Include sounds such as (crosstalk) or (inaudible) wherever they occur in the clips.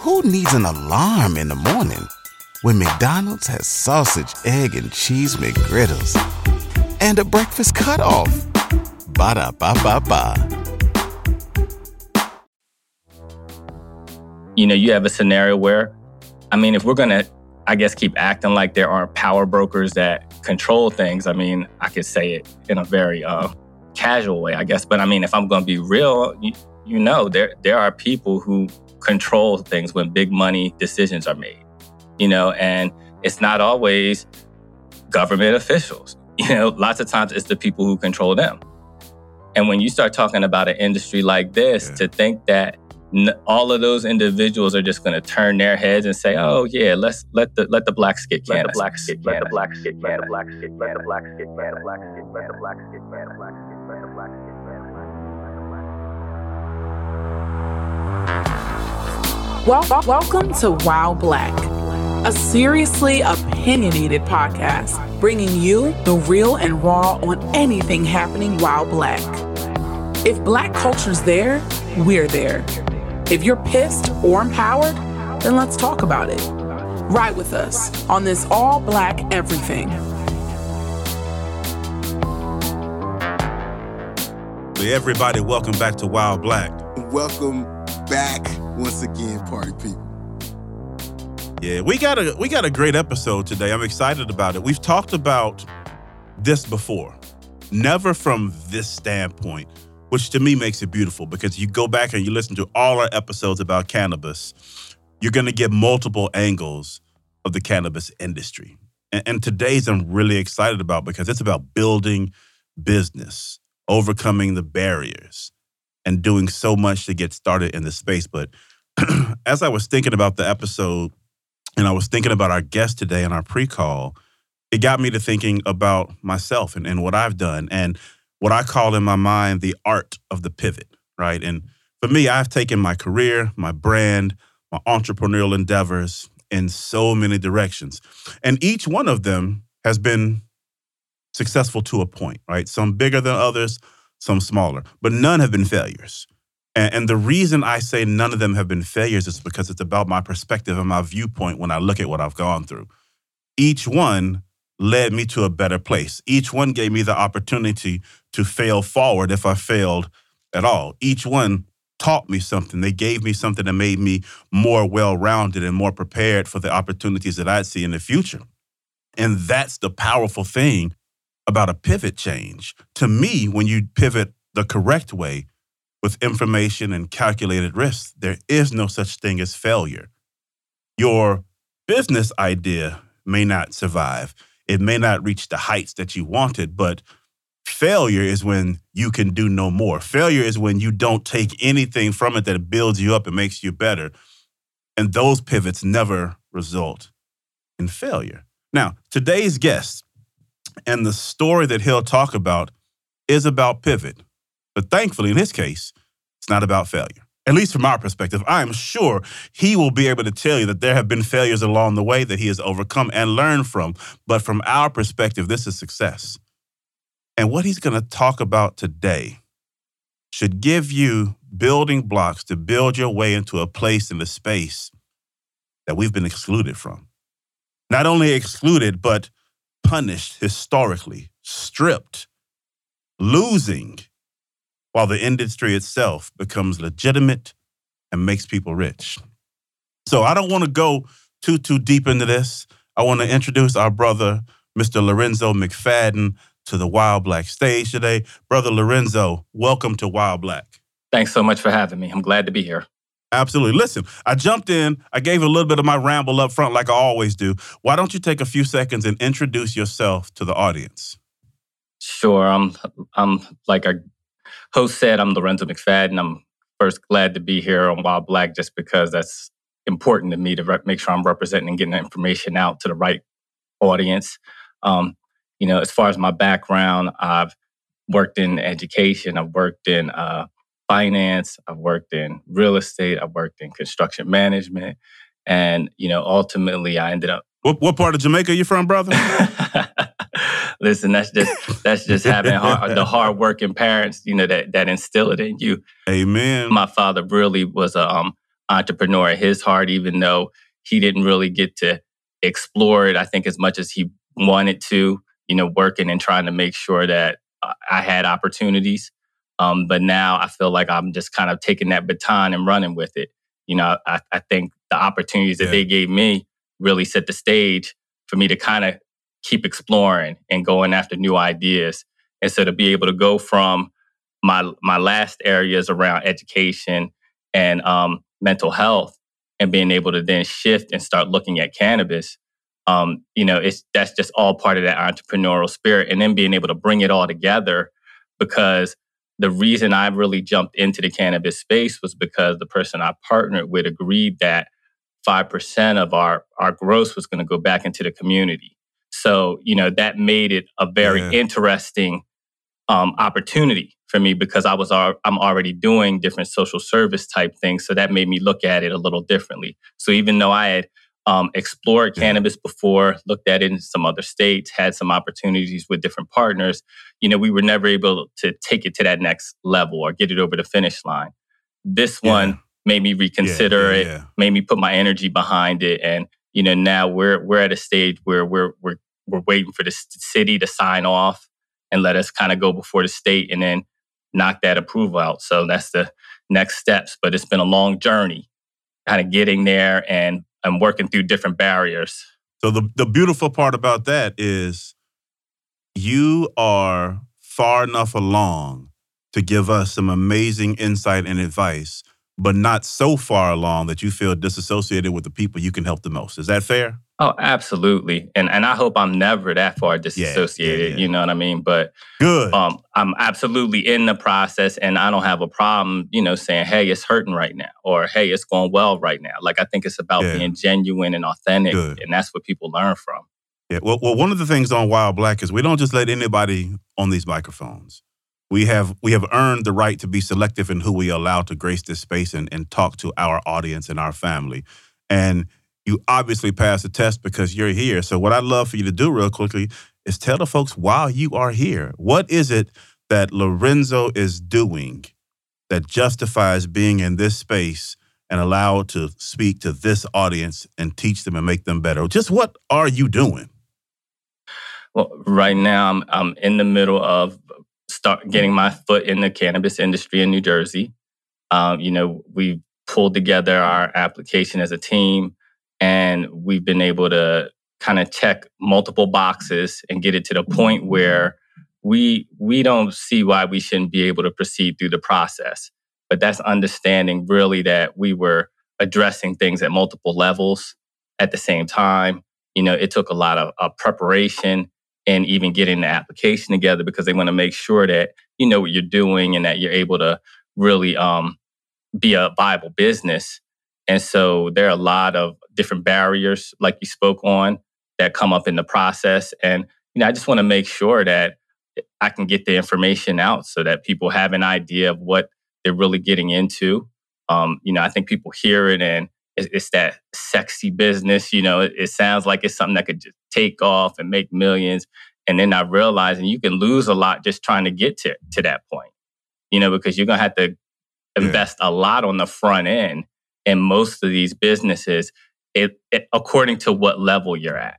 Who needs an alarm in the morning when McDonald's has sausage, egg, and cheese McGriddles and a breakfast cutoff? Ba da ba ba ba. You know, you have a scenario where, I mean, if we're gonna, I guess, keep acting like there are power brokers that control things, I mean, I could say it in a very uh, casual way, I guess. But I mean, if I'm gonna be real, you, you know, there there are people who control things when big money decisions are made. You know, and it's not always government officials. You know, lots of times it's the people who control them. And when you start talking about an industry like this, Yeah. to think that n- all of those individuals are just going to turn their heads and say, "Oh yeah, let's let the let the blacks get Let cannabis. the blacks get Let the blacks get Let the blacks get Let the blacks get Let the blacks get Let the blacks get Let the blacks get Let the blacks get Let the blacks Wel- wel- welcome to While Black, a seriously opinionated podcast bringing you the real and raw on anything happening while black. If black culture's there, we're there. If you're pissed or empowered, then let's talk about it. Ride with us on this all black everything. So everybody, welcome back to While Black. Welcome back once again, party people. Yeah, we got a we got a great episode today. I'm excited about it. We've talked about this before, never from this standpoint, which to me makes it beautiful because you go back and you listen to all our episodes about cannabis, you're going to get multiple angles of the cannabis industry. And, and today's I'm really excited about because it's about building business, overcoming the barriers, and doing so much to get started in the space. But (clears throat) as I was thinking about the episode and I was thinking about our guest today and our pre call, it got me to thinking about myself and, and what I've done and what I call in my mind the art of the pivot, right? And for me, I've taken my career, my brand, my entrepreneurial endeavors in so many directions. And each one of them has been successful to a point, right? Some bigger than others, some smaller, but none have been failures. And, and the reason I say none of them have been failures is because it's about my perspective and my viewpoint when I look at what I've gone through. Each one led me to a better place. Each one gave me the opportunity to fail forward if I failed at all. Each one taught me something. They gave me something that made me more well rounded and more prepared for the opportunities that I'd see in the future. And that's the powerful thing about a pivot change. To me, when you pivot the correct way, with information and calculated risks, there is no such thing as failure. Your business idea may not survive, it may not reach the heights that you wanted, but failure is when you can do no more. Failure is when you don't take anything from it that builds you up and makes you better. And those pivots never result in failure. Now, today's guest and the story that he'll talk about is about pivot. But thankfully, in his case, it's not about failure. At least from our perspective, I am sure he will be able to tell you that there have been failures along the way that he has overcome and learned from. But from our perspective, this is success. And what he's going to talk about today should give you building blocks to build your way into a place in the space that we've been excluded from. Not only excluded, but punished historically, stripped, losing while the industry itself becomes legitimate and makes people rich. So I don't want to go too too deep into this. I want to introduce our brother, Mr. Lorenzo McFadden, to the While Black stage today. Brother Lorenzo, welcome to While Black. Thanks so much for having me. I'm glad to be here. Absolutely. Listen, I jumped in. I gave a little bit of my ramble up front, like I always do. Why don't you take a few seconds and introduce yourself to the audience? Sure. I'm I'm like our host said, I'm Lorenzo McFadden. I'm first glad to be here on While Black just because that's important to me to re- make sure I'm representing and getting the information out to the right audience. Um, you know, as far as my background, I've worked in education, I've worked in uh, finance, I've worked in real estate, I've worked in construction management, and you know, ultimately, I ended up What, what part of Jamaica you from, brother? (laughs) Listen, that's just that's just having hard, (laughs) the hard working parents, you know, that that instill it in you. Amen. My father really was a um, entrepreneur at his heart, even though he didn't really get to explore it, I think, as much as he wanted to, you know, working and trying to make sure that I had opportunities. Um, but now I feel like I'm just kind of taking that baton and running with it. You know, I, I think the opportunities that Yeah. they gave me really set the stage for me to kind of keep exploring and going after new ideas. And so to be able to go from my my last areas around education and um, mental health and being able to then shift and start looking at cannabis um, you know it's that's just all part of that entrepreneurial spirit and then being able to bring it all together because the reason i really jumped into the cannabis space was because the person i partnered with agreed that 5% of our our gross was going to go back into the community so you know that made it a very Yeah. interesting um, opportunity for me because I was al- I'm already doing different social service type things, so that made me look at it a little differently. So even though I had um, explored Yeah. cannabis before, looked at it in some other states, had some opportunities with different partners, you know, we were never able to take it to that next level or get it over the finish line. This Yeah. one made me reconsider yeah, it, made me put my energy behind it, and you know now we're we're at a stage where we're we're we're waiting for the city to sign off and let us kind of go before the state and then knock that approval out. So that's the next steps. But it's been a long journey, kind of getting there and and working through different barriers. So the the beautiful part about that is you are far enough along to give us some amazing insight and advice, but not so far along that you feel disassociated with the people you can help the most. Is that fair? Oh, absolutely. And and I hope I'm never that far disassociated. yeah. You know what I mean? But Good. um, I'm absolutely in the process, and I don't have a problem, you know, saying, "Hey, it's hurting right now," or "Hey, it's going well right now." Like I think it's about Yeah. being genuine and authentic, Good. and that's what people learn from. Yeah. Well, well, one of the things on While Black is we don't just let anybody on these microphones. We have we have earned the right to be selective in who we allow to grace this space and, and talk to our audience and our family. And you obviously passed the test because you're here. So what I'd love for you to do real quickly is tell the folks while you are here, what is it that Lorenzo is doing that justifies being in this space and allowed to speak to this audience and teach them and make them better? Just what are you doing? Well, right now I'm I'm in the middle of start getting my foot in the cannabis industry in New Jersey. Um, you know, we pulled together our application as a team, and we've been able to kind of check multiple boxes and get it to the point where we we don't see why we shouldn't be able to proceed through the process. But that's understanding really that we were addressing things at multiple levels at the same time. You know, it took a lot of, of preparation and even getting the application together because they want to make sure that you know what you're doing and that you're able to really um, be a viable business. And so there are a lot of different barriers, like you spoke on, that come up in the process. And you know, I just want to make sure that I can get the information out so that people have an idea of what they're really getting into. Um, you know, I think people hear it and it's, it's that sexy business. You know, it, it sounds like it's something that could just take off and make millions. And then I realizing you can lose a lot just trying to get to, to that point, you know, because you're going to have to Yeah. invest a lot on the front end. And most of these businesses, it, it according to what level you're at.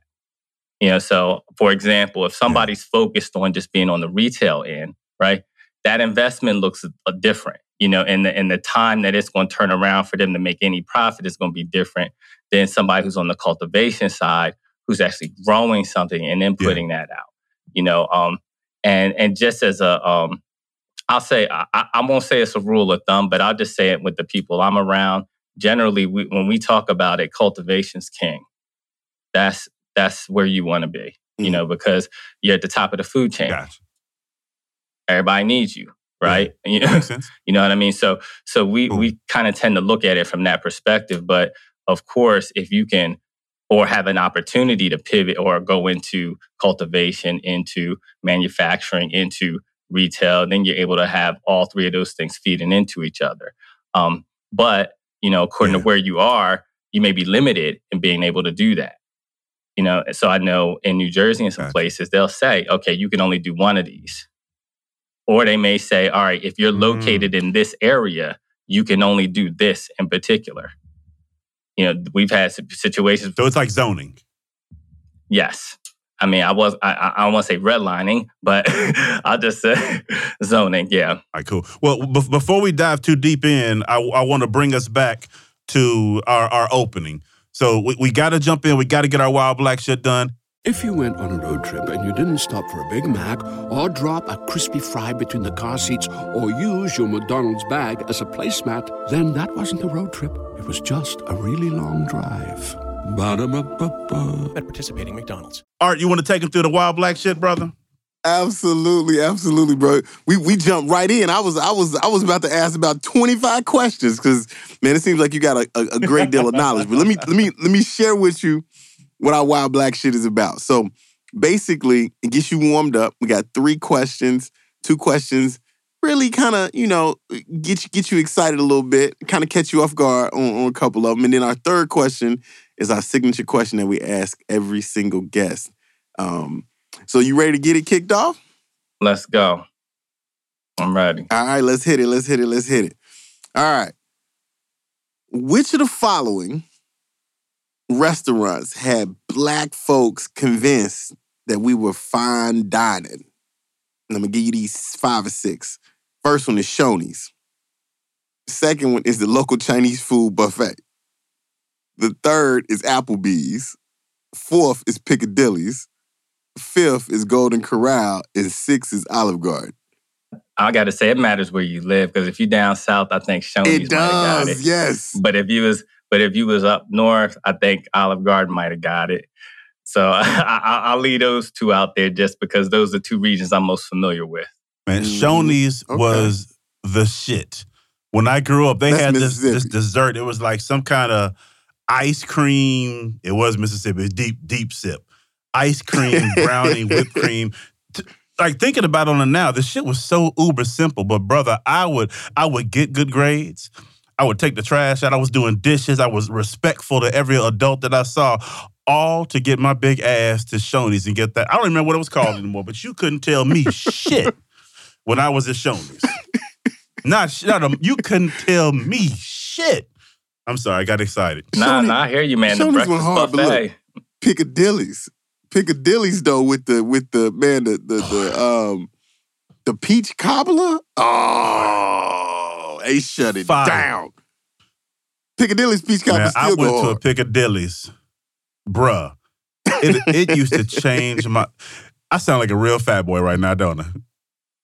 You know, so for example, if somebody's focused on just being on the retail end, right, that investment looks uh, different. You know, and the and the time that it's going to turn around for them to make any profit is going to be different than somebody who's on the cultivation side, who's actually growing something and then Yeah. putting that out. You know, um, and and just as a um, I'll say I, I won't say it's a rule of thumb, but I'll just say it with the people I'm around. Generally, we, when we talk about it, cultivation's king. That's that's where you want to be, you Mm. know, because you're at the top of the food chain. Gotcha. Everybody needs you, right? (laughs) You know, you know what I mean? So so we Cool. we kind of tend to look at it from that perspective. But of course, if you can or have an opportunity to pivot or go into cultivation, into manufacturing, into retail, then you're able to have all three of those things feeding into each other. Um, but you know, according Yeah. to where you are, you may be limited in being able to do that. You know, so I know in New Jersey and some Gotcha. places they'll say, okay, you can only do one of these. Or they may say, all right, if you're Mm. located in this area, you can only do this in particular. You know, we've had situations. So it's like zoning. Yes. I mean, I was, I, I I don't want to say redlining, but (laughs) I'll just say (laughs) zoning. Yeah. All right, cool. Well, before we dive too deep in, I, I want to bring us back to our, our opening. So we, we got to jump in. We got to get our wild black shit done. If you went on a road trip and you didn't stop for a Big Mac or drop a crispy fry between the car seats or use your McDonald's bag as a placemat, then that wasn't a road trip. It was just a really long drive. Ba-da-ba-ba-ba. at participating McDonald's. Art, you want to take him through the wild black shit, brother? Absolutely, absolutely, bro. We we jumped right in. I was I was I was about to ask about 25 questions because man, it seems like you got a, a, a great deal of knowledge. But let me let me let me share with you what our wild black shit is about. So basically, it gets you warmed up. We got three questions, two questions, really kind of, you know, get you get you excited a little bit, kind of catch you off guard on, on a couple of them. And then our third question is our signature question that we ask every single guest. Um, so you ready to get it kicked off? Let's go. I'm ready. All right, let's hit it. Let's hit it. Let's hit it. All right. Which of the following restaurants had black folks convinced that we were fine dining? And I'm gonna give you these five or six. First one is Shoney's. Second one is the local Chinese food buffet. The third is Applebee's. Fourth is Piccadilly's. Fifth is Golden Corral. And six is Olive Garden. I got to say, it matters where you live because if you down south, I think Shoney's It might have got does, it. yes. But if you was, but if you was up north, I think Olive Garden might have got it. So (laughs) I, I, I'll leave those two out there just because those are two regions I'm most familiar with. Man, Mhm. Shoney's Okay. was the shit. When I grew up, they That's had this, this dessert. It was like some kind of ice cream. It was Mississippi, deep, deep sip. Ice cream, (laughs) brownie, whipped cream. Like thinking about it on it now, the shit was so uber simple. But brother, I would I would get good grades. I would take the trash out. I was doing dishes. I was respectful to every adult that I saw, all to get my big ass to Shoney's and get that. I don't remember what it was called anymore, but you couldn't tell me (laughs) shit when I was at Shoney's. Not, sh- not a, you couldn't tell me shit. I'm sorry, I got excited. Nah, Shoney- nah, I hear you, man. The Shoney's went breakfast hard, but look. Piccadilly's. Piccadilly's though with the with the man the the, the (sighs) um the peach cobbler. Oh, (sighs) they shut it Fire. down. Piccadilly's peach cobbler Man, still I go went to a hard. Piccadilly's, bruh. It, it (laughs) used to change my. I sound like a real fat boy right now, don't I?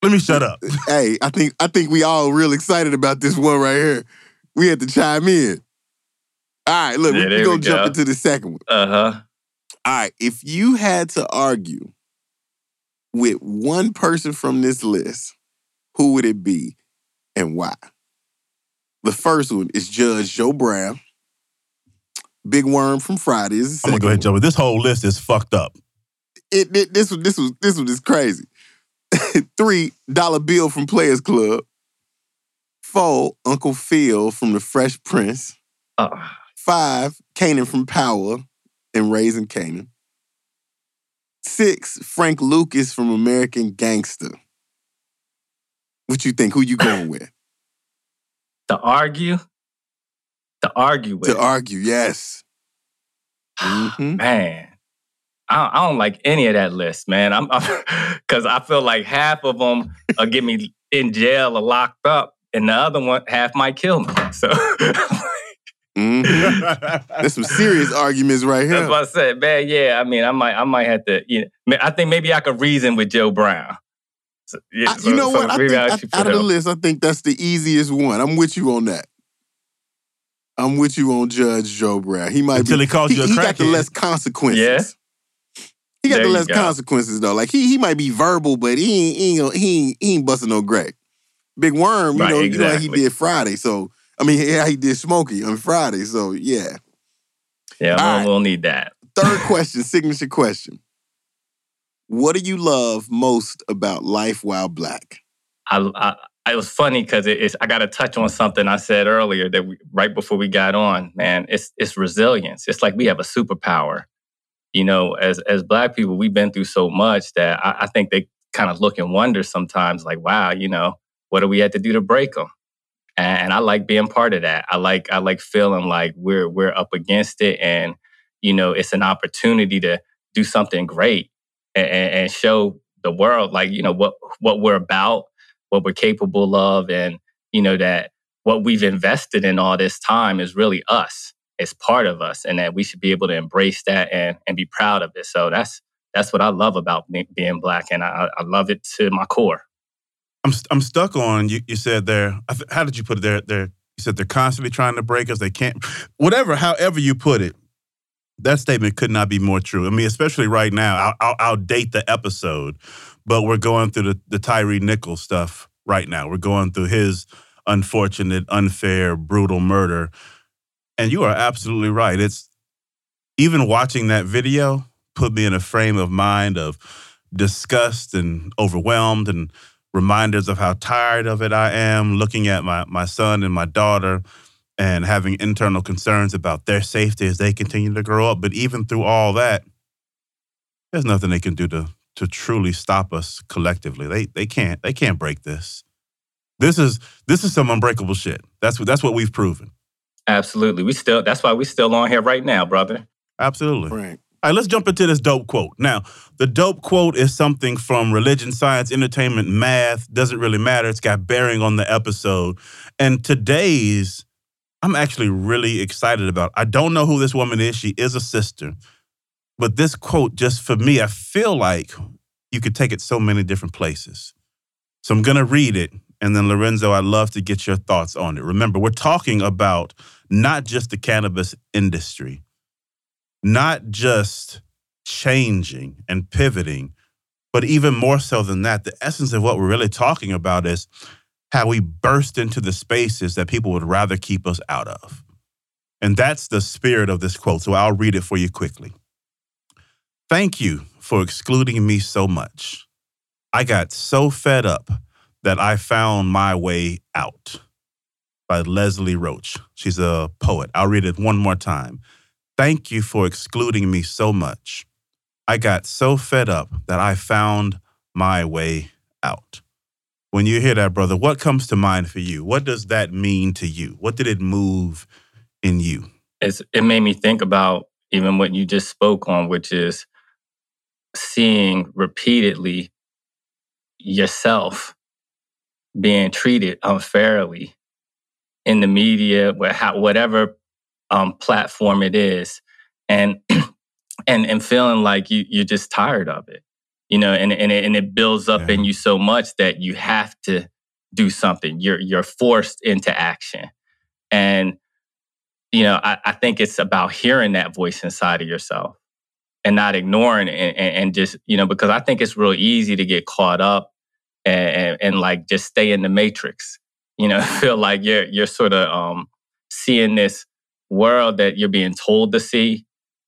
Let me shut up. (laughs) hey, I think I think we all real excited about this one right here. We had to chime in. All right, look, Yeah, we, there we gonna we jump go. into the second one. Uh huh. All right, if you had to argue with one person from this list, who would it be and why? The first one is Judge Joe Brown. Big Worm from Fridays. I'm gonna go ahead and jump. This whole list is fucked up. It, it- this was this was this was just crazy. (laughs) Three Dollar Bill from Players Club. Four Uncle Phil from The Fresh Prince. Uh, Five, Kanan from Power and Raising Kanan. Six, Frank Lucas from American Gangster. What you think? Who you going with? To argue, to argue with, to argue, yes. Mhm. man. I don't, I don't like any of that list, man. I'm because (laughs) I feel like half of them will get me in jail or locked up, and the other one half might kill me. So (laughs) Mhm. There's some serious arguments right here. That's what I said, man. Yeah, I mean, I might, I might have to. You know, I think maybe I could reason with Joe Brown. So, yeah, I- so- you know so what? I think I out- should out put of the list, I think that's the easiest one. I'm with you on that. I'm with you on Judge Joe Brown. He might Until be, he calls you a he got the less consequences. Yeah. He got There the less go. consequences though. Like he he might be verbal, but he ain't he ain't, he ain't, he ain't busting no Greg. Big Worm, you Right, know, you know how he did Friday. So I mean, yeah, he did Smokey on Friday. So yeah. Yeah, we'll, right. we'll need that. Third (laughs) question, signature question. What do you love most about life while black? I, I it was funny because it, it's I got to touch on something I said earlier that we, right before we got on. Man, it's it's resilience. It's like we have a superpower. You know, as as Black people, we've been through so much that I, I think they kind of look and wonder sometimes, like, wow, you know, what do we have to do to break them? and, and I like being part of that. I like I like feeling like we're we're up against it, and you know, it's an opportunity to do something great and, and show the world like you know what what we're about, what we're capable of, and you know that what we've invested in all this time is really us. It's part of us, and that we should be able to embrace that and and be proud of it. So that's that's what I love about being black, and I, I love it to my core. I'm I'm stuck on you. You said there. How did you put it there? There. You said they're constantly trying to break us. They can't. (laughs) Whatever. However you put it, that statement could not be more true. I mean, especially right now. I'll, I'll, I'll date the episode, but we're going through the the Tyre Nichols stuff right now. We're going through his unfortunate, unfair, brutal murder, and you are absolutely right. It's even watching that video put me in a frame of mind of disgust and overwhelmed and reminders of how tired of it I am, looking at my, my son and my daughter and having internal concerns about their safety as they continue to grow up. But even through all that, there's nothing they can do to to truly stop us collectively. They they can't they can't break this. This is this is some unbreakable shit. That's what that's what we've proven. Absolutely. We still that's why we still on here right now, brother. Absolutely. Right. All right, let's jump into this dope quote. Now, the dope quote is something from religion, science, entertainment, math, doesn't really matter. It's got bearing on the episode. And today's, I'm actually really excited about. I don't know who this woman is. She is a sister. But this quote, just for me, I feel like you could take it so many different places. So I'm going to read it. And then, Lorenzo, I'd love to get your thoughts on it. Remember, we're talking about not just the cannabis industry not just changing and pivoting, but even more so than that, the essence of what we're really talking about is how we burst into the spaces that people would rather keep us out of. And that's the spirit of this quote. So I'll read it for you quickly. Thank you for excluding me so much. I got so fed up that I found my way out. By Leslie Roach. She's a poet. I'll read it one more time. Thank you for excluding me so much. I got so fed up that I found my way out. When you hear that, brother, what comes to mind for you? What does that mean to you? What did it move in you? It's, it made me think about even what you just spoke on, which is seeing repeatedly yourself being treated unfairly in the media, whatever um, platform it is, and (clears throat) and and feeling like you you're just tired of it, you know, and and it, and it builds up yeah. in you so much that you have to do something. You're you're forced into action, and you know I, I think it's about hearing that voice inside of yourself and not ignoring it and, and, just you know because I think it's real easy to get caught up and, and, and like just stay in the matrix. You know, (laughs) feel like you're you're sort of um, seeing this world that you're being told to see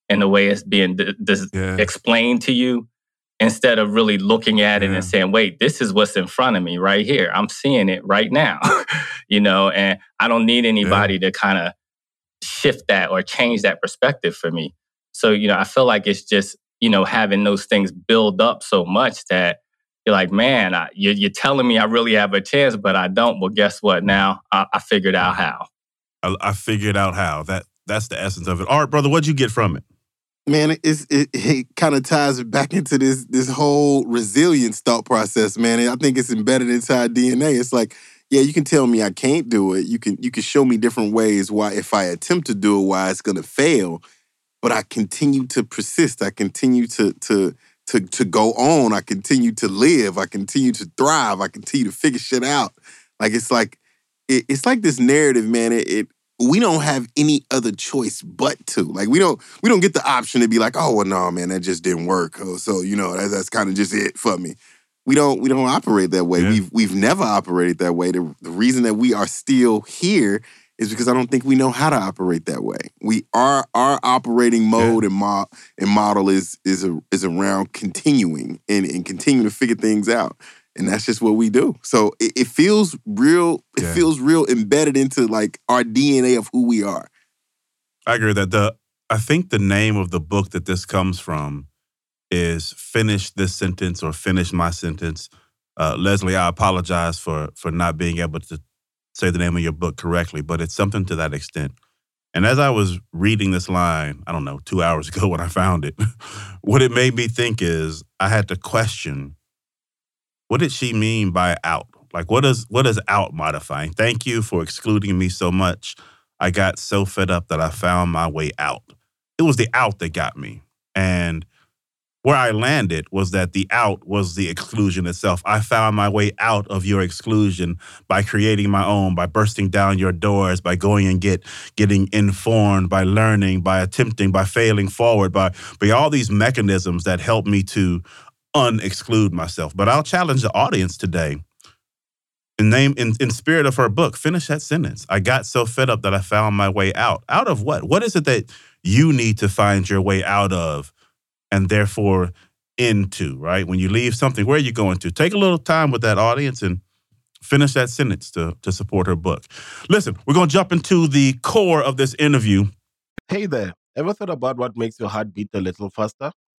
and the way it's being d- d- yeah. explained to you instead of really looking at it and saying wait this is what's in front of me right here i'm seeing it right now (laughs) you know and i don't need anybody yeah. to kind of shift that or change that perspective for me so you know i feel like it's just you know having those things build up so much that you're like man I, you're, you're, telling me i really have a chance but i don't well guess what now I, I figured out how I, I figured out how. That that's the essence of it. All right, brother, what'd you get from it? Man, it's, it, (laughs) it kind of ties back into this this whole resilience thought process, man. I think it's embedded inside DNA. It's like, yeah, you can tell me I can't do it. You can you can show me different ways why if I attempt to do it, why it's gonna fail. But I continue to persist. I continue to to to to go on. I continue to live. I continue to thrive. I continue to figure shit out. Like it's like it, it's like this narrative, man. It, it we don't have any other choice but to. Like we don't we don't get the option to be like, oh well, no, man, that just didn't work. Oh, so you know that, that's kind of just it for me. We don't we don't operate that way. Yeah. We've we've never operated that way. The, the reason that we are still here is because I don't think we know how to operate that way. We are our operating mode yeah. and, mo- and model is is a, is around continuing and, and continuing to figure things out and that's just what we do. So it, it feels real. It yeah. feels real embedded into like our DNA of who we are. I agree that the I think the name of the book that this comes from is "Finish This Sentence" or "Finish My Sentence." Uh, Leslie, I apologize for for not being able to say the name of your book correctly, but it's something to that extent. And as I was reading this line, I don't know, two hours (laughs) ago when I found it, (laughs) what it made me think is I had to question what did she mean by out? Like what is what is out modifying? Thank you for excluding me so much. I got so fed up that I found my way out. It was the out that got me. And where I landed was that the out was the exclusion itself. I found my way out of your exclusion by creating my own, by bursting down your doors, by going and get getting informed, by learning, by attempting, by failing forward, by by all these mechanisms that help me to unexclude myself. But I'll challenge the audience today. In name in, in spirit of her book, finish that sentence. I got so fed up that I found my way out. Out of what? What is it that you need to find your way out of? and therefore into, right? When you leave something, where are you going to? Take a little time with that audience and finish that sentence to, to support her book. Listen, we're going to jump into the core of this interview. Hey there, ever thought about what makes your heart beat a little faster?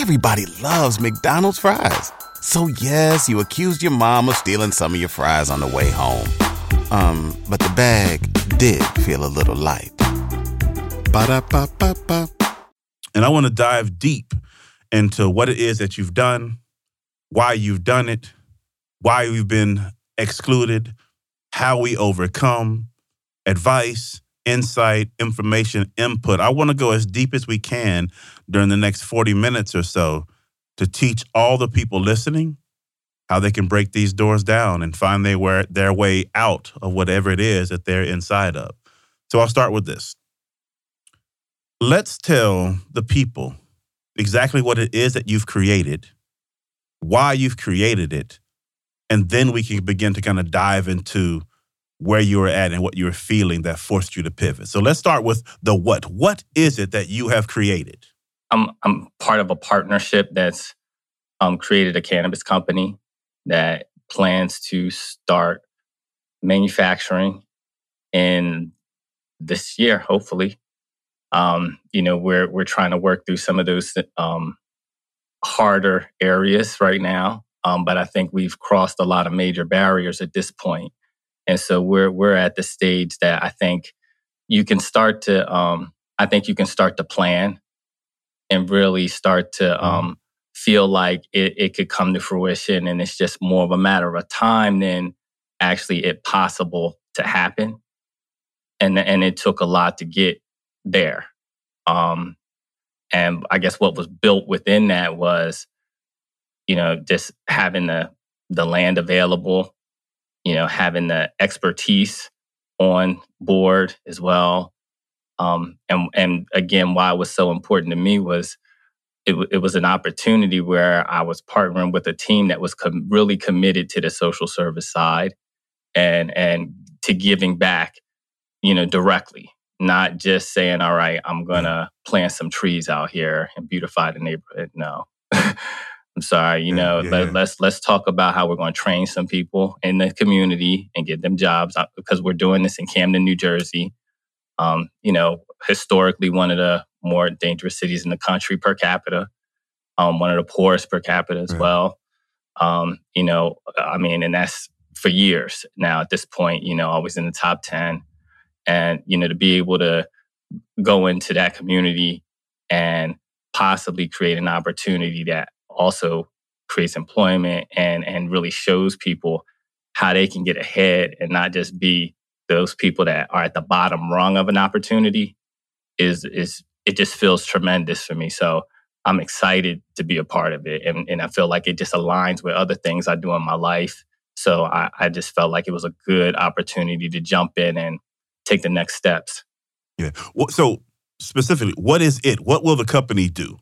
Everybody loves McDonald's fries. So yes, you accused your mom of stealing some of your fries on the way home. Um, but the bag did feel a little light. Ba-da-ba-ba-ba. And I want to dive deep into what it is that you've done, why you've done it, why we've been excluded, how we overcome, advice, insight, information, input. I want to go as deep as we can during the next 40 minutes or so to teach all the people listening how they can break these doors down and find their way, their way out of whatever it is that they're inside of. So I'll start with this. Let's tell the people exactly what it is that you've created, why you've created it, and then we can begin to kind of dive into where you were at and what you were feeling that forced you to pivot. So let's start with the what. What is it that you have created? I'm I'm part of a partnership that's um, created a cannabis company that plans to start manufacturing in this year, hopefully. Um, you know, we're we're trying to work through some of those um, harder areas right now, um, but I think we've crossed a lot of major barriers at this point, and so we're we're at the stage that I think you can start to. Um, I think you can start to plan and really start to mm-hmm. um, feel like it, it could come to fruition, and it's just more of a matter of time than actually it possible to happen. And and it took a lot to get there. Um, and I guess what was built within that was, you know, just having the the land available, you know, having the expertise on board as well. Um, and and again, why it was so important to me was it, it was an opportunity where I was partnering with a team that was com- really committed to the social service side and and to giving back, you know, directly not just saying, all right, I'm going to plant some trees out here and beautify the neighborhood. No. (laughs) I'm sorry, you know, yeah, let, let's let's talk about how we're going to train some people in the community and get them jobs uh, because we're doing this in Camden, New Jersey. Um, you know, historically one of the more dangerous cities in the country per capita, um, one of the poorest per capita as right. well. Um, you know, I mean, and that's for years now at this point, you know, always in the top 10 and you know to be able to go into that community and possibly create an opportunity that also creates employment and and really shows people how they can get ahead and not just be those people that are at the bottom rung of an opportunity is is it just feels tremendous for me. So I'm excited to be a part of it. And, and I feel like it just aligns with other things I do in my life. So I, I just felt like it was a good opportunity to jump in and take the next steps. Yeah. So specifically, what is it? What will the company do?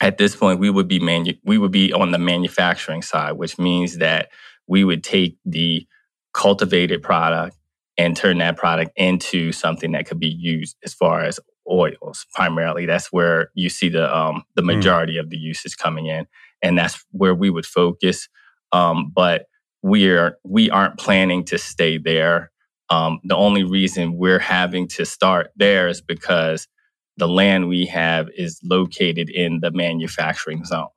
At this point, we would be manu- we would be on the manufacturing side, which means that we would take the cultivated product and turn that product into something that could be used as far as oils. Primarily that's where you see the um, the majority mm. of the usage coming in and that's where we would focus. Um, but we're we aren't planning to stay there. Um, the only reason we're having to start there is because the land we have is located in the manufacturing zone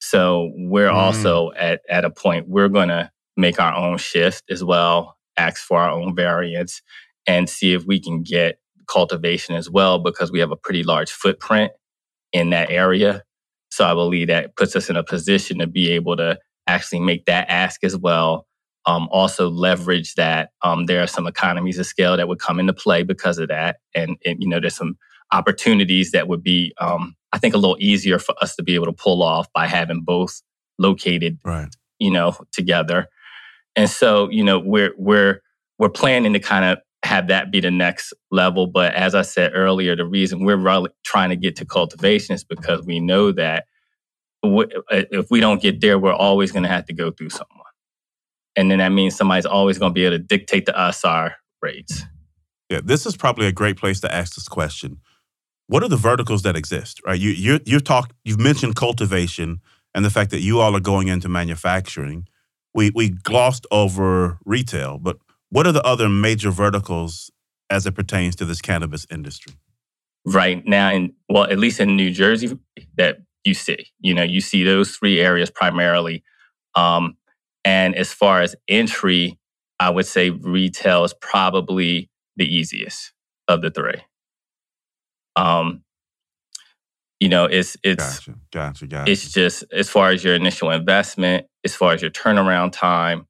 so we're mm. also at, at a point we're going to make our own shift as well ask for our own variants and see if we can get cultivation as well because we have a pretty large footprint in that area. So I believe that puts us in a position to be able to actually make that ask as well. Um, also leverage that um, there are some economies of scale that would come into play because of that, and, and you know there's some opportunities that would be um, I think a little easier for us to be able to pull off by having both located, right. you know, together. And so you know we're we're we're planning to kind of have that be the next level. But as I said earlier, the reason we're really trying to get to cultivation is because we know that uh, if we don't get there, we're always going to have to go through someone. And then that means somebody's always going to be able to dictate to us our rates. Yeah, this is probably a great place to ask this question. What are the verticals that exist? Right, you you you've talked, you've mentioned cultivation and the fact that you all are going into manufacturing. We we glossed over retail, but what are the other major verticals as it pertains to this cannabis industry? Right now, in well, at least in New Jersey, that you see, you know, you see those three areas primarily. Um, and as far as entry, I would say retail is probably the easiest of the three. Um, you know, it's it's gotcha, gotcha, gotcha. it's just as far as your initial investment, as far as your turnaround time,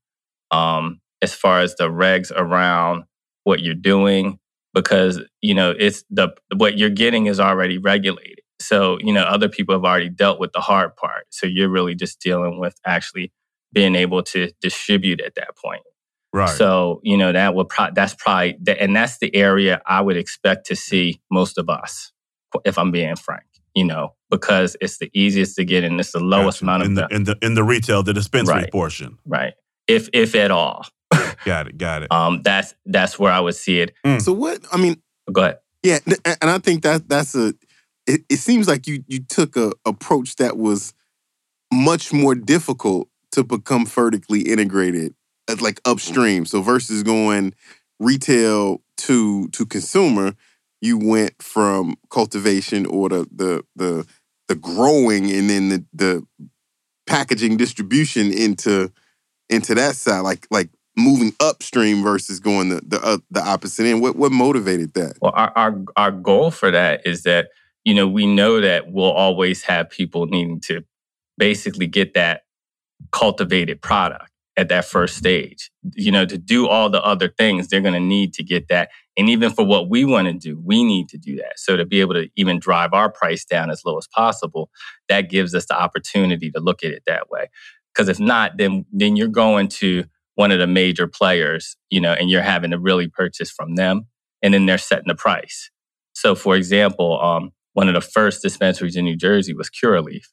um, as far as the regs around what you're doing because you know it's the what you're getting is already regulated so you know other people have already dealt with the hard part so you're really just dealing with actually being able to distribute at that point right so you know that would pro- that's probably the, and that's the area i would expect to see most of us if i'm being frank you know because it's the easiest to get and it's the lowest gotcha. amount of in the, the, in the in the retail the dispensary right. portion right if if at all (laughs) got it. Got it. Um, that's that's where I would see it. Mm. So what? I mean, go ahead. Yeah, and I think that that's a. It, it seems like you you took a approach that was much more difficult to become vertically integrated, like upstream. So versus going retail to to consumer, you went from cultivation or the the the, the growing and then the, the packaging distribution into into that side, like like moving upstream versus going the the, uh, the opposite end? What what motivated that? Well, our, our our goal for that is that you know we know that we'll always have people needing to basically get that cultivated product at that first stage. You know, to do all the other things, they're going to need to get that. And even for what we want to do, we need to do that. So to be able to even drive our price down as low as possible, that gives us the opportunity to look at it that way. Because if not, then then you're going to one of the major players, you know, and you're having to really purchase from them, and then they're setting the price. So, for example, um, one of the first dispensaries in New Jersey was Curaleaf.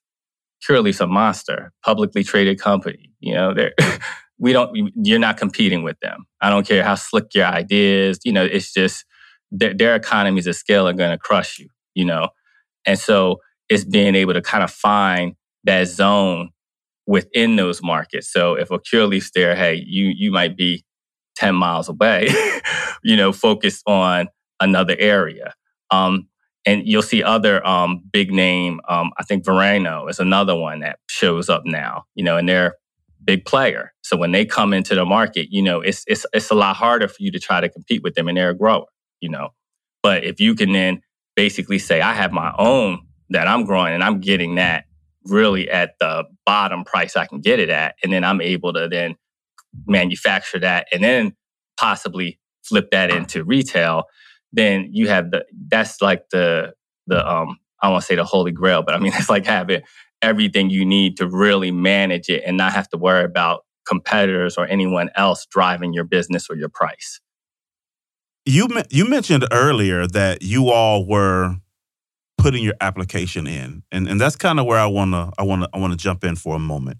Curaleaf's a monster, publicly traded company. You know, they're (laughs) we don't you're not competing with them. I don't care how slick your idea is. You know, it's just their, their economies of scale are going to crush you. You know, and so it's being able to kind of find that zone within those markets. So if a Curaleaf's there, hey, you you might be 10 miles away, (laughs) you know, focused on another area. Um, and you'll see other um, big name, um, I think Verano is another one that shows up now, you know, and they're big player. So when they come into the market, you know, it's it's it's a lot harder for you to try to compete with them and they're a grower, you know. But if you can then basically say, I have my own that I'm growing and I'm getting that really at the bottom price I can get it at. And then I'm able to then manufacture that and then possibly flip that into retail, then you have the that's like the the um I won't say the holy grail, but I mean (laughs) it's like having everything you need to really manage it and not have to worry about competitors or anyone else driving your business or your price. You you mentioned earlier that you all were putting your application in, and and that's kind of where I wanna I wanna I wanna jump in for a moment.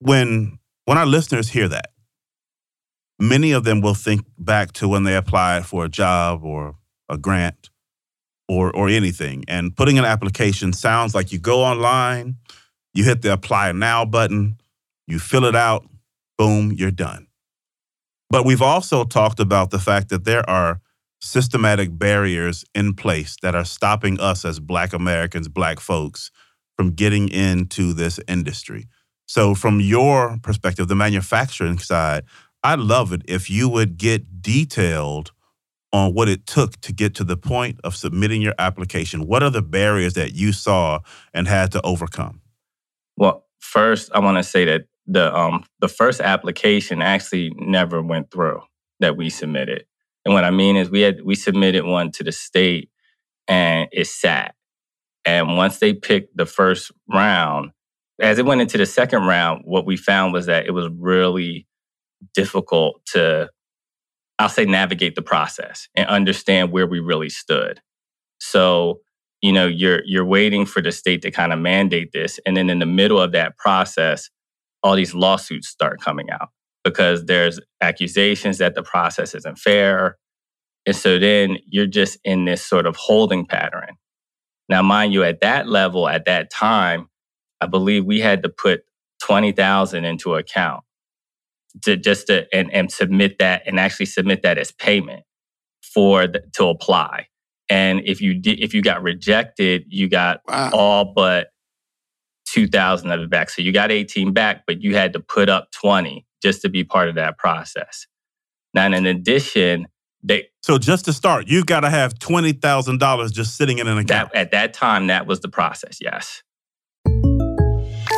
When when our listeners hear that, many of them will think back to when they applied for a job or a grant or or anything, and putting an application sounds like you go online, you hit the apply now button, you fill it out, boom, you're done. But we've also talked about the fact that there are systematic barriers in place that are stopping us as Black Americans, Black folks, from getting into this industry. So, from your perspective, the manufacturing side, I'd love it if you would get detailed on what it took to get to the point of submitting your application. What are the barriers that you saw and had to overcome? Well, first, I want to say that the um, the first application actually never went through that we submitted. And what I mean is we had we submitted one to the state and it sat. And once they picked the first round, as it went into the second round, what we found was that it was really difficult to I'll say navigate the process and understand where we really stood. So, you know, you're you're waiting for the state to kind of mandate this and then in the middle of that process, all these lawsuits start coming out because there's accusations that the process isn't fair. And so then you're just in this sort of holding pattern. Now, mind you, at that level, at that time, I believe we had to put 20,000 into account to just to and, and submit that and actually submit that as payment for the, to apply. And if you did, if you got rejected, you got wow. all but 2000 of it back. So you got 18 back, but you had to put up 20 just to be part of that process. Now, in addition, they so just to start, you've got to have twenty thousand dollars just sitting in an account. That, at that time, that was the process. Yes.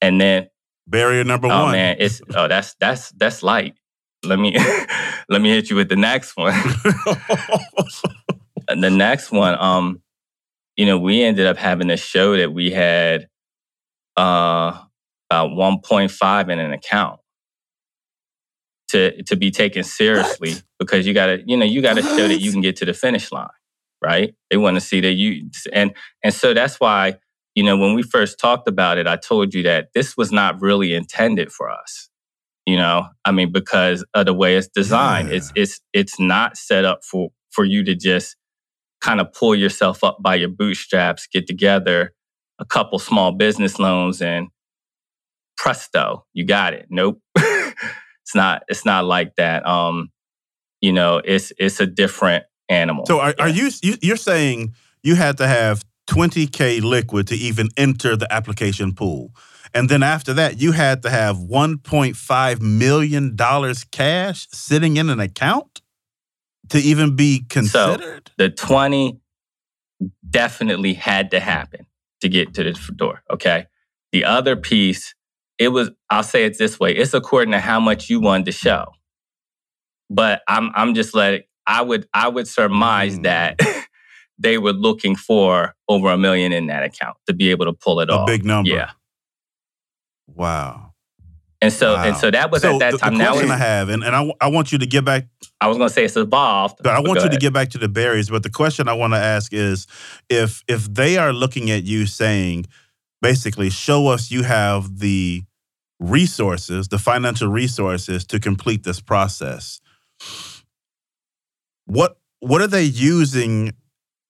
And then barrier number oh, one. man, it's oh that's that's that's light. Let me (laughs) let me hit you with the next one. (laughs) the next one, um, you know, we ended up having a show that we had uh about 1.5 in an account to to be taken seriously what? because you gotta, you know, you gotta what? show that you can get to the finish line, right? They want to see that you and and so that's why, you know, when we first talked about it, I told you that this was not really intended for us. You know, I mean, because of the way it's designed. Yeah. It's it's it's not set up for for you to just kind of pull yourself up by your bootstraps, get together a couple small business loans and presto, you got it. Nope. (laughs) It's not. It's not like that. Um, you know, it's it's a different animal. So are, yeah. are you, you you're saying you had to have 20k liquid to even enter the application pool? And then after that, you had to have $1.5 million cash sitting in an account to even be considered? So the 20 definitely had to happen to get to the door. Okay. The other piece it was I'll say it this way, it's according to how much you wanted to show. But I'm I'm just letting I would I would surmise mm. that they were looking for over a million in that account to be able to pull it a off. A big number. Yeah. Wow. And so wow. and so that was so at that the, time. The now question I have, and, and I, I want you to get back. I was going to say it's evolved. But I want you ahead. to get back to the berries. But the question I want to ask is, if if they are looking at you saying, basically, show us you have the resources, the financial resources to complete this process. What what are they using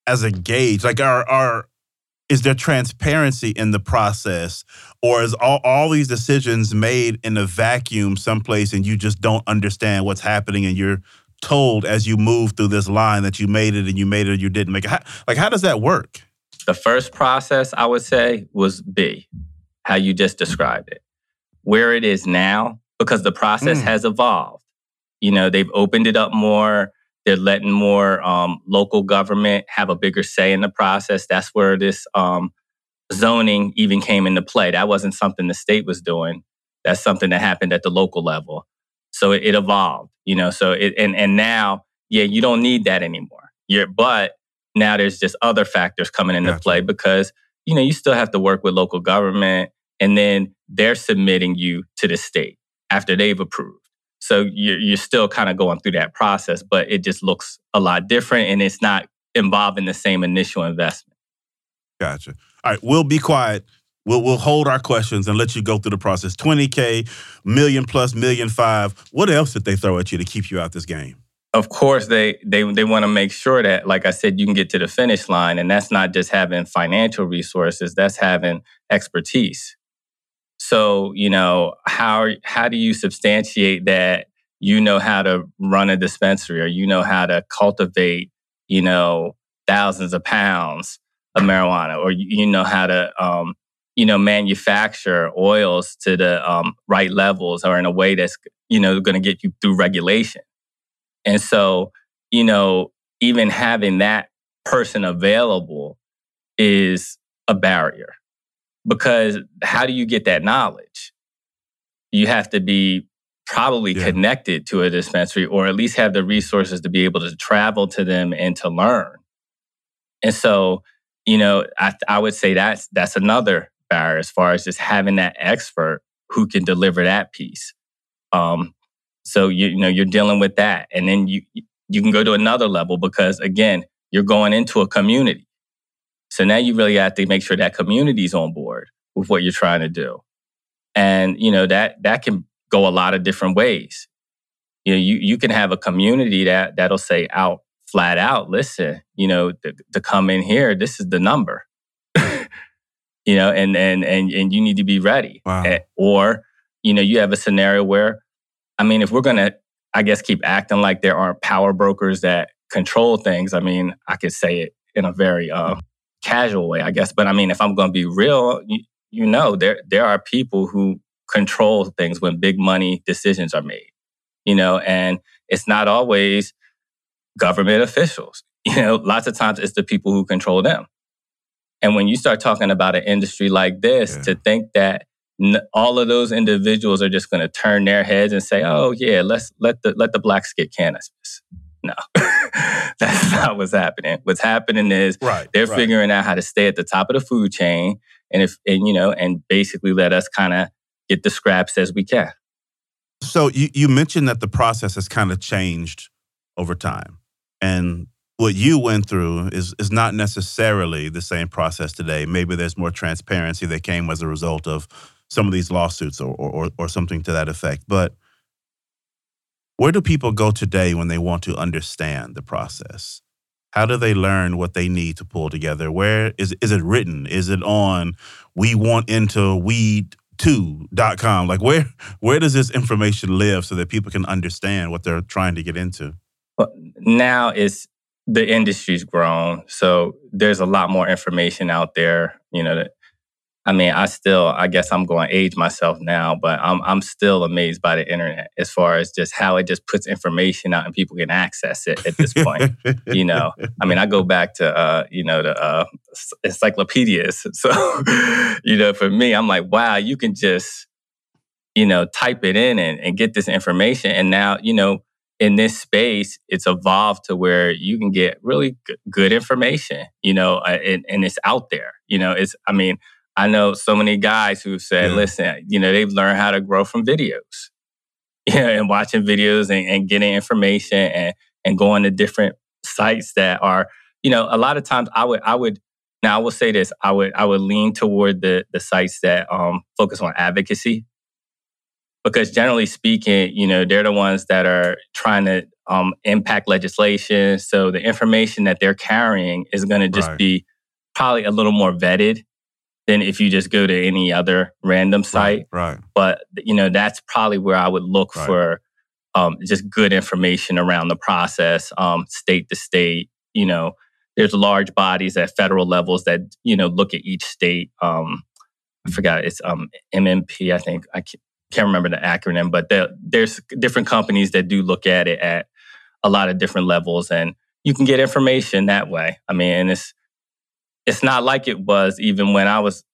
as a gauge? Like are are is there transparency in the process? Or is all, all these decisions made in a vacuum someplace and you just don't understand what's happening and you're told as you move through this line that you made it and you made it or you didn't make it? How, like how does that work? The first process i would say was b how you just described it. Where it is now because the process Mm. has evolved. You know they've opened it up more they're letting more um, local government have a bigger say in the process. That's where this um, zoning even came into play. That wasn't something the state was doing. That's something that happened at the local level. So it, it evolved you know so it and and now yeah you don't need that anymore. You're but now there's just other factors coming into play because you know you still have to work with local government and then they're submitting you to the state after they've approved so you're, you're still kind of going through that process but it just looks a lot different and it's not involving the same initial investment Gotcha. All right, we'll be quiet. We'll we'll hold our questions and let you go through the process. Twenty k, million plus, million five. What else did they throw at you to keep you out this game? of course they they they want to make sure that like i said you can get to the finish line and that's not just having financial resources that's having expertise so you know how how do you substantiate that you know how to run a dispensary or you know how to cultivate you know thousands of pounds of marijuana or you, know how to um, you know manufacture oils to the um, right levels or in a way that's you know going to get you through regulation? And so, you know, even having that person available is a barrier because how do you get that knowledge? You have to be probably connected to a dispensary or at least have the resources to be able to travel to them and to learn. And so, you know, I, I would say that's that's another barrier as far as just having that expert who can deliver that piece. Um, so you, you know you're dealing with that, and then you you can go to another level because again you're going into a community. So now you really have to make sure that community's on board with what you're trying to do, and you know that that can go a lot of different ways. You know, you you can have a community that that'll say out flat out, listen, you know, to, to come in here, this is the number. you know, and and and and you need to be ready. Eh, Or you know, you have a scenario where I mean, if we're going to, I guess, keep acting like there aren't power brokers that control things, I mean, I could say it in a very uh, casual way, I guess. But I mean, if I'm going to be real, you, you know, there there are people who control things when big money decisions are made. You know, and it's not always government officials. (laughs) You know, lots of times it's the people who control them. And when you start talking about an industry like this, to think that n- all of those individuals are just going to turn their heads and say, "Oh yeah, let's let the let the blacks get cannabis." No, (laughs) (laughs) that's not what's happening. What's happening is Right, they're right. figuring out how to stay at the top of the food chain, and if and you know, and basically let us kind of get the scraps as we can. So you, you mentioned that the process has kind of changed over time. And what you went through is is not necessarily the same process today. Maybe there's more transparency that came as a result of some of these lawsuits or or, or something to that effect. But where do people go today when they want to understand the process? How do they learn what they need to pull together? Where is is it written? Is it on we want into weed 2.com? Like where where does this information live so that people can understand what they're trying to get into? Now it's the industry's grown, so there's a lot more information out there. You know, I mean, I still, I guess I'm going to age myself now, but I'm I'm still amazed by the internet as far as just how it just puts information out and people can access it at this point. you know, I mean, I go back to uh, you know the uh, encyclopedias. (laughs) So, you know, for me, I'm like, wow, you can just you know type it in and, and get this information, and now you know in this space, it's evolved to where you can get really good information, you know, uh, and, and it's out there. You know, it's, I mean, I know so many guys who said, listen, you know, they've learned how to grow from videos, (laughs) you know, and watching videos and, and getting information and, and going to different sites that are, you know, a lot of times I would, I would, now I will say this, I would, I would lean toward the, the sites that um, focus on advocacy because generally speaking, you know, they're the ones that are trying to um, impact legislation. So the information that they're carrying is going to just Right. be probably a little more vetted than if you just go to any other random site. Right. But you know, that's probably where I would look Right. for um, just good information around the process, um, state to state. You know, there's large bodies at federal levels that you know look at each state. Um, I forgot it's um, MMP. I think I ca- can't remember the acronym, but there, there's different companies that do look at it at a lot of different levels, and you can get information that way. I mean, and it's it's not like it was even when I was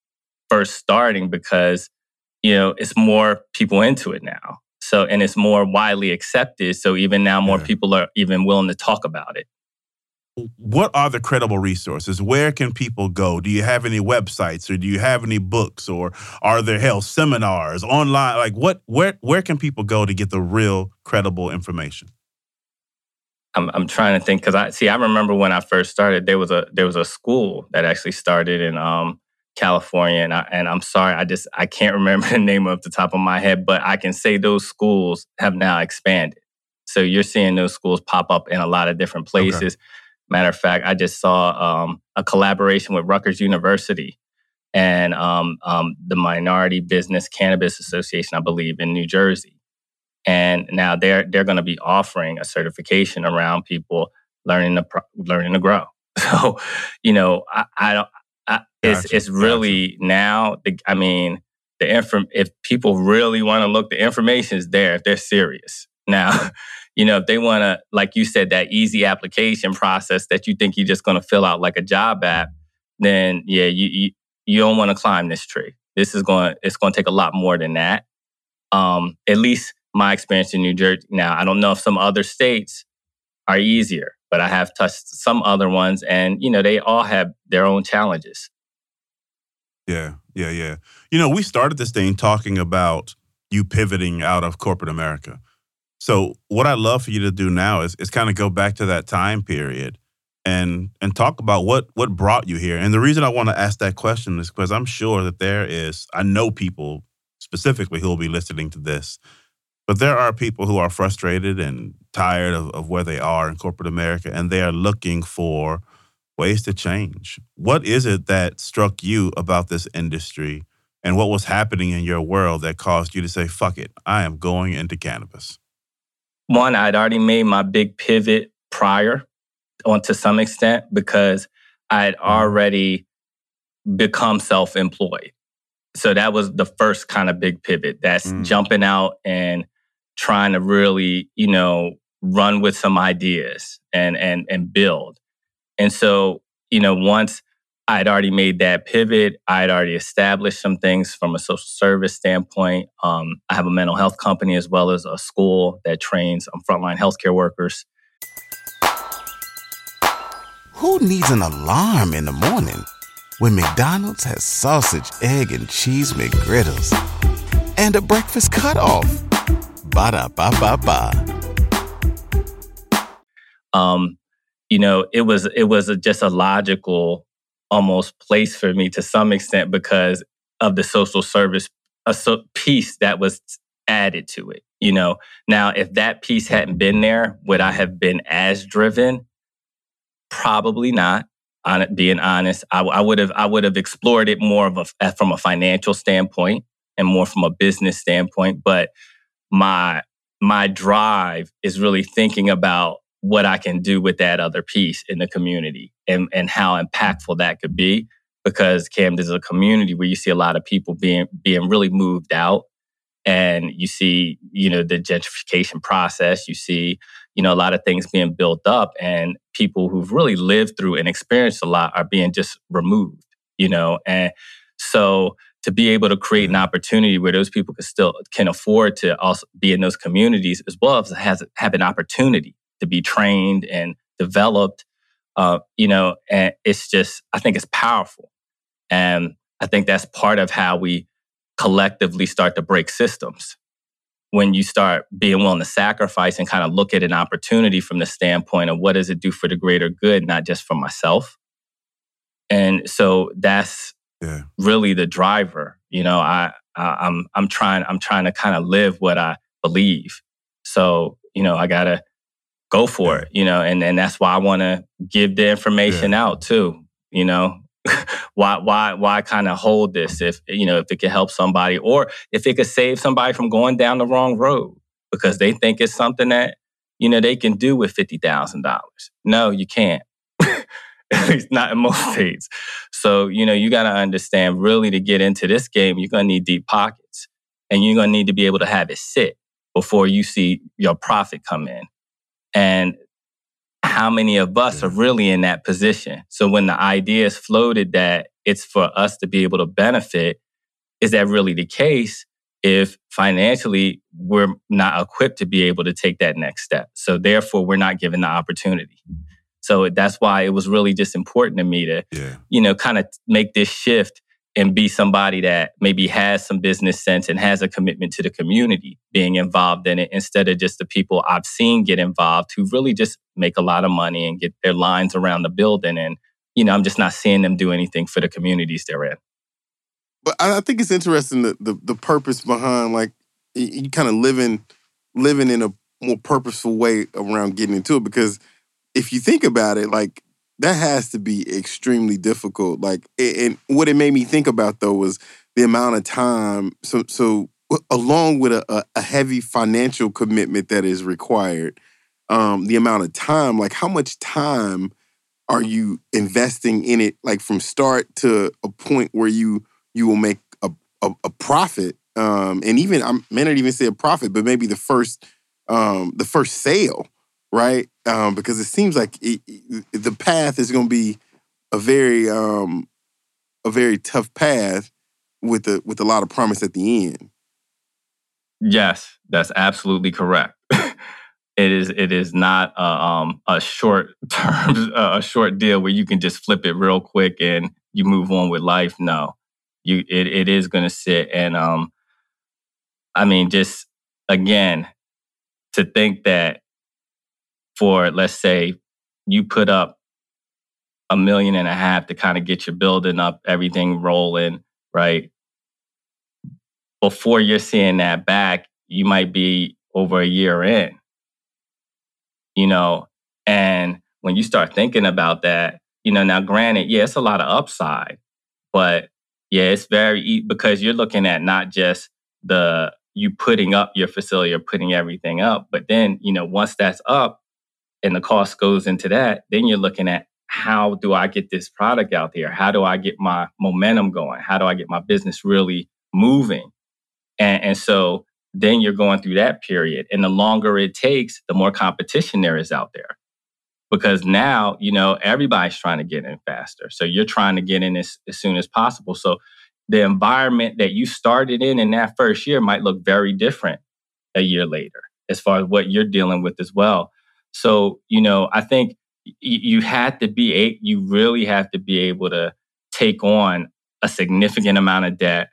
first starting because you know it's more people into it now. So and it's more widely accepted. So even now, more people are even willing to talk about it. What are the credible resources? Where can people go? Do you have any websites or do you have any books or are there hell seminars online? Like what where where can people go to get the real credible information? I'm I'm trying to think because I see I remember when I first started there was a there was a school that actually started in um California and I and I'm sorry I just I can't (laughs) remember the name off the top of my head but I can say those schools have now expanded. So you're seeing those schools pop up in a lot of different places. Matter of fact, I just saw um, a collaboration with Rutgers University and um, um, the Minority Business Cannabis Association, I believe, in New Jersey and now they're they're going to be offering a certification around people learning to pro- learning to grow. (laughs) So, you know, I, I don't. I, it's Gotcha, it's really now. The, I mean, the inform. If people really want to look, the information is there. If they're serious now. (laughs) You know, if they want to, like you said, that easy application process that you think you're just going to fill out like a job app, then yeah, you you, you don't want to climb this tree. This is going. It's going to take a lot more than that. Um, at least my experience in New Jersey. Now, I don't know if some other states are easier, but I have touched some other ones, and you know, they all have their own challenges. Yeah, yeah, yeah. You know, we started this thing talking about you pivoting out of corporate America. So what I'd love for you to do now is is kind of go back to that time period and and talk about what what brought you here. And the reason I want to ask that question is because I'm sure that there is I know people specifically who will be listening to this, but there are people who are frustrated and tired of, of where they are in corporate America and they are looking for ways to change. What is it that struck you about this industry and what was happening in your world that caused you to say, fuck it, I am going into cannabis? One, I'd already made my big pivot prior on to some extent because I had mm-hmm. already become self-employed. So that was the first kind of big pivot. That's mm. jumping out and trying to really, you know, run with some ideas and and and build. And so, you know, once I'd already made that pivot, I'd already established some things from a social service standpoint. Um, I have a mental health company as well as a school that trains um, frontline healthcare workers. Who needs an alarm in the morning when McDonald's has sausage, egg, and cheese McGriddles and a breakfast cutoff? Ba da ba ba ba. um, you know, it was it was a, just a logical almost place for me to some extent because of the social service a so, piece that was added to it. You know, now if that piece hadn't been there, would I have been as driven? Probably not. On being honest, I, I would have I would have explored it more of a from a financial standpoint and more from a business standpoint. But my my drive is really thinking about what I can do with that other piece in the community and, and how impactful that could be. Because Camden is a community where you see a lot of people being being really moved out. And you see, you know, the gentrification process, you see, you know, a lot of things being built up and people who've really lived through and experienced a lot are being just removed, you know. And so to be able to create an opportunity where those people can still can afford to also be in those communities as well as has have an opportunity to be trained and developed uh, you know and it's just i think it's powerful. And i think that's part of how we collectively start to break systems. When you start being willing to sacrifice and kind of look at an opportunity from the standpoint of what does it do for the greater good not just for myself. And so that's Yeah. really the driver you know i, I i'm i'm trying i'm trying to kind of live what i believe so you know i gotta go for it you know and and that's why i want to give the information out too you know (laughs) why why why kind of hold this if you know if it could help somebody or if it could save somebody from going down the wrong road because they think it's something that you know they can do with fifty thousand dollars. No, you can't. (laughs) At (laughs) least not in most states. So you know you got to understand really to get into this game, you're gonna need deep pockets, and you're gonna need to be able to have it sit before you see your profit come in. And how many of us are mm-hmm. really in that position? So when the idea is floated that it's for us to be able to benefit, is that really the case if financially we're not equipped to be able to take that next step? So therefore, we're not given the opportunity. So that's why it was really just important to me to, Yeah. you know, kind of make this shift and be somebody that maybe has some business sense and has a commitment to the community being involved in it instead of just the people I've seen get involved who really just make a lot of money and get their lines around the building. And, you know, I'm just not seeing them do anything for the communities they're in. But I, think it's interesting the, the the purpose behind like you kind of living living in a more purposeful way around getting into it because if you think about it, like that has to be extremely difficult. Like, and what it made me think about though was the amount of time. So, so along with a, a, heavy financial commitment that is required, um, the amount of time, like how much time are you investing in it, like from start to a point where you you will make a a, a profit, um, and even I may not even say a profit, but maybe the first um, the first sale, right? Um, because it seems like it, it- the path is going to be a very um, a very tough path with a with a lot of promise at the end. Yes, that's absolutely correct. (laughs) it is it is not a, um, a short (laughs) term a short deal where you can just flip it real quick and you move on with life. No, you it, it is going to sit and um, I mean just again to think that for let's say you put up a million and a half to kind of get your building up, everything rolling, right? Before you're seeing that back, you might be over a year in. You know, and when you start thinking about that, you know, now granted, yeah, it's a lot of upside, but yeah, it's very because you're looking at not just the you putting up your facility or putting everything up, but then, you know, once that's up and the cost goes into that, then you're looking at how do I get this product out there? How do I get my momentum going? How do I get my business really moving? And, and so then you're going through that period. And the longer it takes, the more competition there is out there. Because now, you know, everybody's trying to get in faster. So you're trying to get in as, as soon as possible. So the environment that you started in in that first year might look very different a year later as far as what you're dealing with as well. So, you know, I think you had to be, a- you really have to be able to take on a significant amount of debt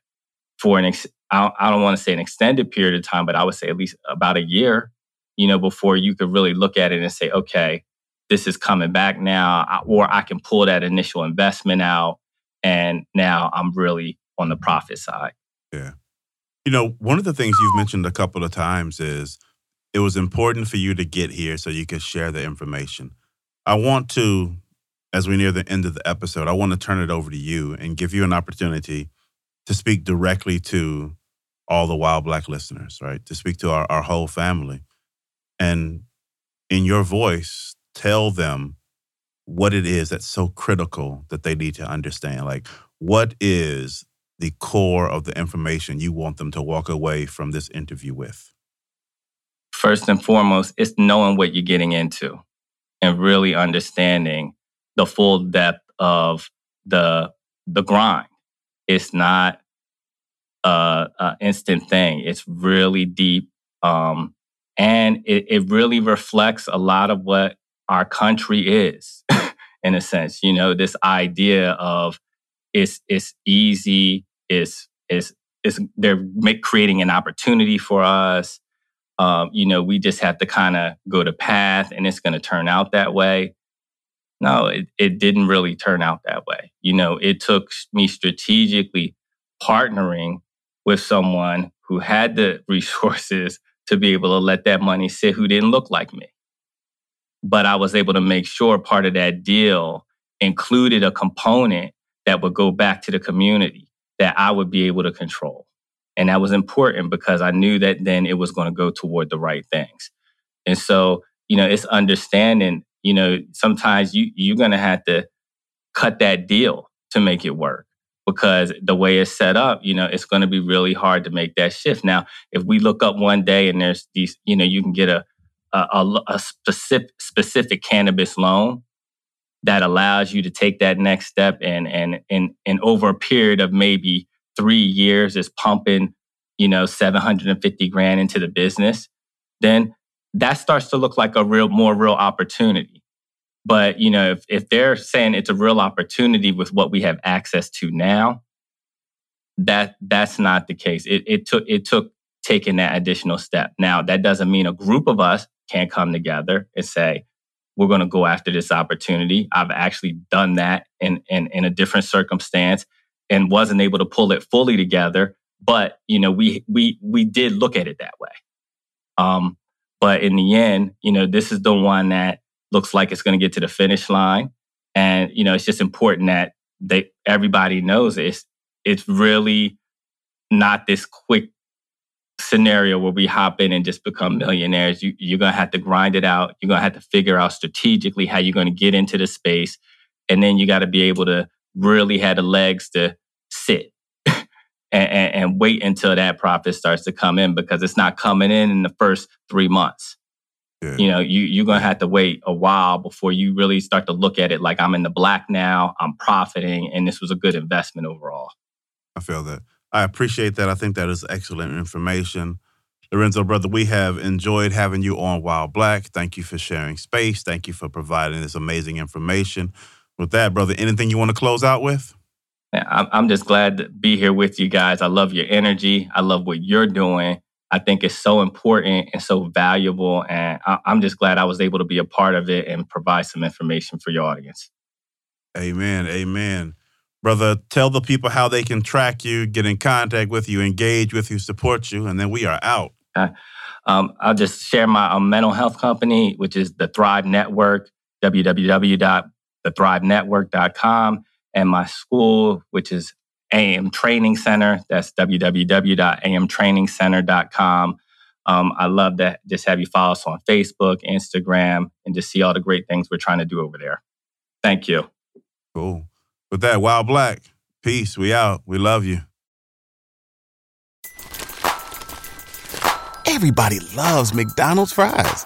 for an, ex- I don't, want to say an extended period of time, but I would say at least about a year, you know, before you could really look at it and say, okay, this is coming back now, or I can pull that initial investment out and now I'm really on the profit side. Yeah. You know, one of the things you've mentioned a couple of times is it was important for you to get here so you could share the information. I want to, as we near the end of the episode, I want to turn it over to you and give you an opportunity to speak directly to all the While Black listeners, right? To speak to our, our whole family. And in your voice, tell them what it is that's so critical that they need to understand. Like, what is the core of the information you want them to walk away from this interview with? First and foremost, it's knowing what you're getting into and really understanding the full depth of the the grind. It's not a, instant thing. It's really deep, um, and it, it really reflects a lot of what our country is, (laughs) in a sense. You know, this idea of it's it's easy. It's it's it's they're make, creating an opportunity for us um, you know, we just have to kind of go the path and it's going to turn out that way. No, it, it didn't really turn out that way. You know, it took me strategically partnering with someone who had the (laughs) resources to be able to let that money sit who didn't look like me. But I was able to make sure part of that deal included a component that would go back to the community that I would be able to control. And that was important because I knew that then it was going to go toward the right things. And so, you know, it's understanding, you know, sometimes you you're going to have to cut that deal to make it work because the way it's set up, you know, it's going to be really hard to make that shift. Now, if we look up one day and there's these, you know, you can get a a, a, a specific specific cannabis loan that allows you to take that next step and and and and over a period of maybe three years is pumping, you know, 750 grand into the business, then that starts to look like a real more real opportunity. But you know, if, if they're saying it's a real opportunity with what we have access to now, that that's not the case. It, it took it took taking that additional step. Now that doesn't mean a group of us can't come together and say, we're going to go after this opportunity. I've actually done that in, in, in a different circumstance and wasn't able to pull it fully together. But, you know, we, we, we did look at it that way. Um, but in the end, you know, this is the one that looks like it's going to get to the finish line. And, you know, it's just important that they, everybody knows it's, it's really not this quick scenario where we hop in and just become millionaires. You, you're going to have to grind it out. You're going to have to figure out strategically how you're going to get into the space. And then you got to be able to really had the legs to sit (laughs) and, and, and, wait until that profit starts to come in because it's not coming in in the first three months. Yeah. You know, you, you're going to have to wait a while before you really start to look at it like I'm in the black now, I'm profiting, and this was a good investment overall. I feel that. I appreciate that. I think that is excellent information. Lorenzo, brother, we have enjoyed having you on While Black. Thank you for sharing space. Thank you for providing this amazing information. With that, brother, anything you want to close out with? I'm just glad to be here with you guys. I love your energy. I love what you're doing. I think it's so important and so valuable. And I'm just glad I was able to be a part of it and provide some information for your audience. Amen. Amen. Brother, tell the people how they can track you, get in contact with you, engage with you, support you, and then we are out. Uh, um, I'll just share my um, mental health company, which is the Thrive Network, www.thethrivenetwork.com, and my school, which is AM Training Center. That's www.amtrainingcenter.com. Um, I love to just have you follow us on Facebook, Instagram, and just see all the great things we're trying to do over there. Thank you. Cool. With that, While Black, peace. We out. We love you. Everybody loves McDonald's fries.